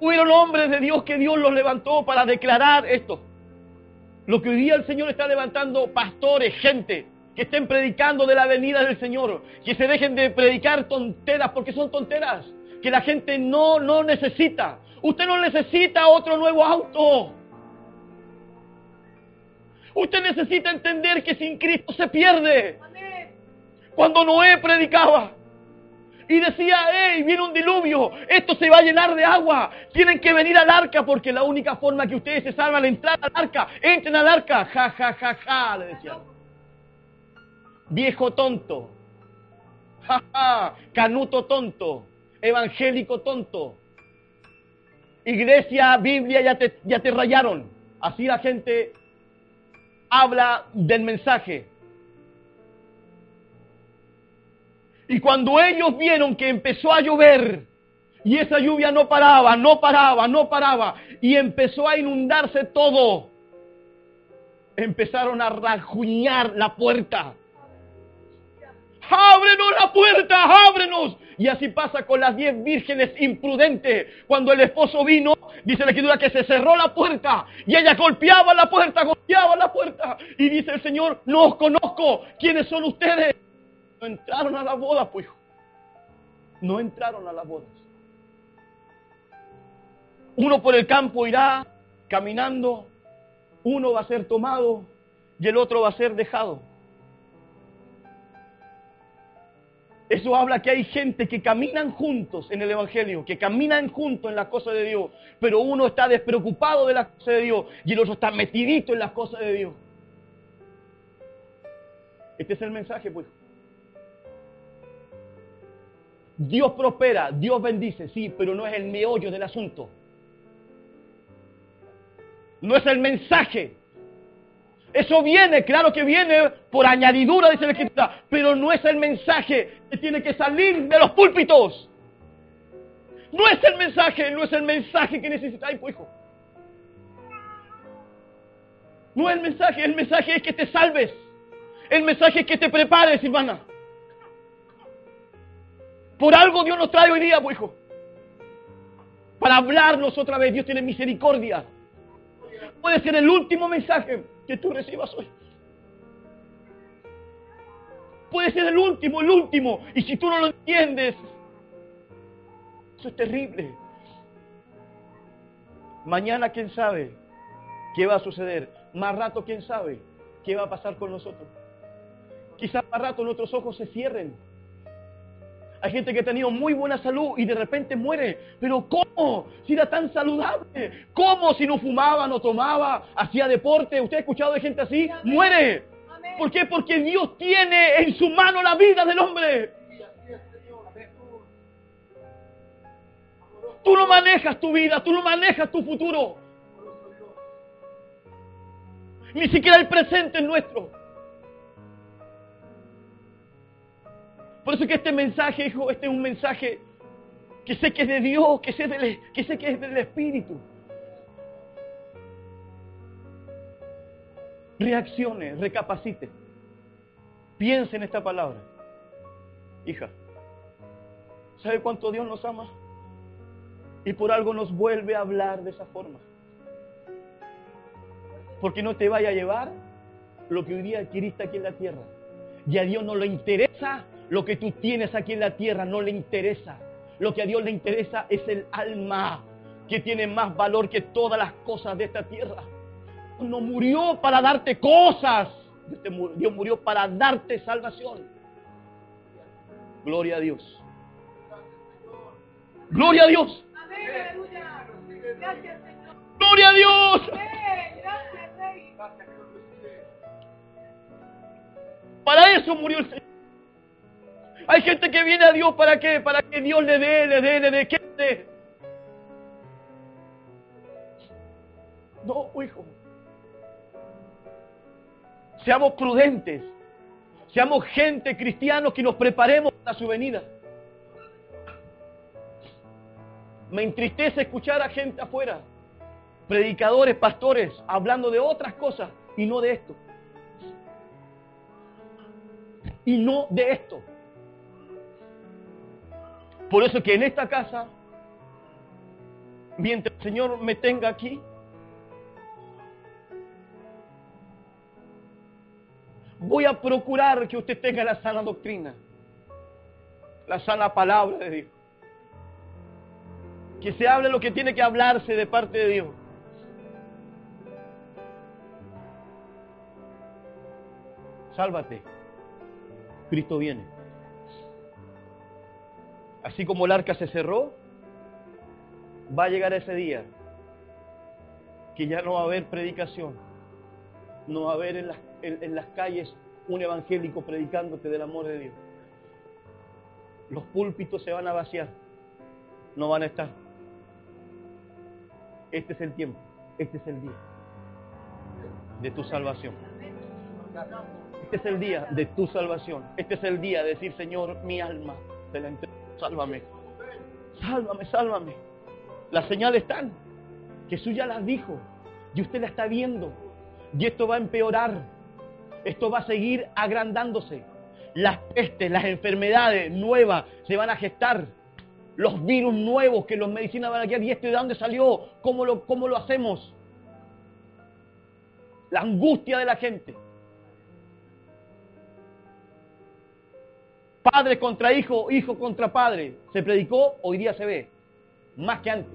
Hubieron hombres de Dios que Dios los levantó para declarar esto. Lo que hoy día el Señor está levantando, pastores, gente, que estén predicando de la venida del Señor, que se dejen de predicar tonteras porque son tonteras, que la gente no, no necesita. Usted no necesita otro nuevo auto. Usted necesita entender que sin Cristo se pierde. Cuando Noé predicaba y decía, hey, viene un diluvio, esto se va a llenar de agua, tienen que venir al arca porque la única forma que ustedes se salvan es entrar al arca, entren al arca, ja, ja, ja, ja, le decían. Viejo tonto, ja, ja, canuto tonto, evangélico tonto. Iglesia, Biblia, ya te, ya te rayaron. Así la gente habla del mensaje. Y cuando ellos vieron que empezó a llover, y esa lluvia no paraba, no paraba, no paraba, y empezó a inundarse todo, empezaron a rajuñar la puerta. ábrenos la puerta, ábrenos. Y así pasa con las diez vírgenes imprudentes. Cuando el esposo vino, dice la escritura que se cerró la puerta y ella golpeaba la puerta, golpeaba la puerta. Y dice el Señor, no os conozco, ¿quiénes son ustedes? No entraron a la boda, pues. No entraron a las bodas. Uno por el campo irá caminando, uno va a ser tomado y el otro va a ser dejado. Eso habla que hay gente que caminan juntos en el Evangelio, que caminan juntos en las cosas de Dios, pero uno está despreocupado de las cosas de Dios y el otro está metidito en las cosas de Dios. Este es el mensaje, pues. Dios prospera, Dios bendice, sí, pero no es el meollo del asunto. No es el mensaje. Eso viene, claro que viene por añadidura, dice la Escritura, pero no es el mensaje que tiene que salir de los púlpitos. No es el mensaje, no es el mensaje que necesitáis, pues, hijo. No es el mensaje, el mensaje es que te salves. El mensaje es que te prepares, hermana. Por algo Dios nos trae hoy día, pues, hijo. Para hablarnos otra vez. Dios tiene misericordia. Puede ser el último mensaje que tú recibas hoy. Puede ser el último, el último. Y si tú no lo entiendes, eso es terrible. Mañana, quién sabe qué va a suceder. Más rato, quién sabe qué va a pasar con nosotros. Quizás más rato nuestros ojos se cierren hay gente que ha tenido muy buena salud y de repente muere. Pero ¿cómo? Si era tan saludable. ¿Cómo si no fumaba, no tomaba, hacía deporte? ¿Usted ha escuchado de gente así? Muere. ¿Por qué? Porque Dios tiene en su mano la vida del hombre. Tú no manejas tu vida, tú no manejas tu futuro. Ni siquiera el presente es nuestro. Por eso que este mensaje, hijo, este es un mensaje que sé que es de Dios, que sé, que, sé que es del Espíritu. Reaccione, recapacite. Piense en esta palabra. Hija, ¿sabe cuánto Dios nos ama? Y por algo nos vuelve a hablar de esa forma. Porque no te vaya a llevar lo que hoy día adquiriste aquí en la tierra. Y a Dios no le interesa lo que tú tienes aquí en la tierra no le interesa. Lo que a Dios le interesa es el alma, que tiene más valor que todas las cosas de esta tierra. No murió para darte cosas. Dios murió para darte salvación. Gloria a Dios. Gloria a Dios. Gloria a Dios. Para eso murió el Señor. Hay gente que viene a Dios para qué? Para que Dios le dé, le dé, le dé. ¿Qué le dé? No, hijo. Seamos prudentes. Seamos gente cristianos que nos preparemos para su venida. Me entristece escuchar a gente afuera, predicadores, pastores, hablando de otras cosas y no de esto. Y no de esto. Por eso que en esta casa, mientras el Señor me tenga aquí, Voy a procurar que usted tenga la sana doctrina, la sana palabra de Dios. Que se hable lo que tiene que hablarse de parte de Dios. Sálvate. Cristo viene. Así como el arca se cerró, va a llegar ese día que ya no va a haber predicación, no va a haber en las, en, las calles un evangélico predicándote del amor de Dios. Los púlpitos se van a vaciar, no van a estar. Este es el tiempo, este es el día de tu salvación. Este es el día de tu salvación. Este es el día de decir, Señor, mi alma te la entrego. Sálvame. Sálvame, sálvame. Las señales están. Jesús ya las dijo. Y usted la está viendo. Y esto va a empeorar. Esto va a seguir agrandándose. Las pestes, las enfermedades nuevas se van a gestar. Los virus nuevos que los medicinas van a quedar. ¿Y esto de dónde salió? ¿Cómo lo, cómo lo hacemos? La angustia de la gente. Padre contra hijo, hijo contra padre. Se predicó, hoy día se ve. Más que antes.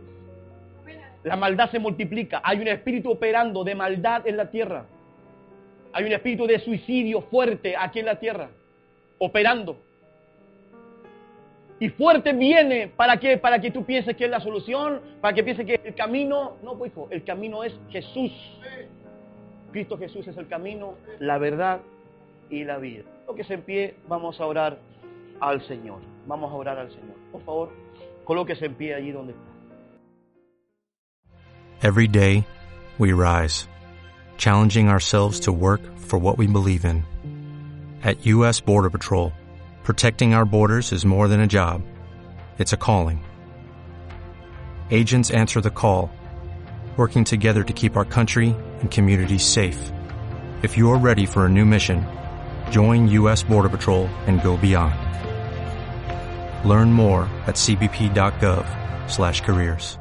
La maldad se multiplica. Hay un espíritu operando de maldad en la tierra. Hay un espíritu de suicidio fuerte aquí en la tierra. Operando. Y fuerte viene, ¿para qué? Para que tú pienses que es la solución, para que pienses que el camino, no, pues hijo, el camino es Jesús. Cristo Jesús es el camino, la verdad y la vida. Lo que se en pie, vamos a orar al Señor. Vamos a orar al Señor. Por favor, colóquese en pie allí donde está. Every day, we rise, challenging ourselves to work for what we believe in. At U.S. Border Patrol, protecting our borders is more than a job, it's a calling. Agents answer the call, working together to keep our country and communities safe. If you are ready for a new mission, join U.S. Border Patrol and go beyond. Learn more at cbp.gov slash careers.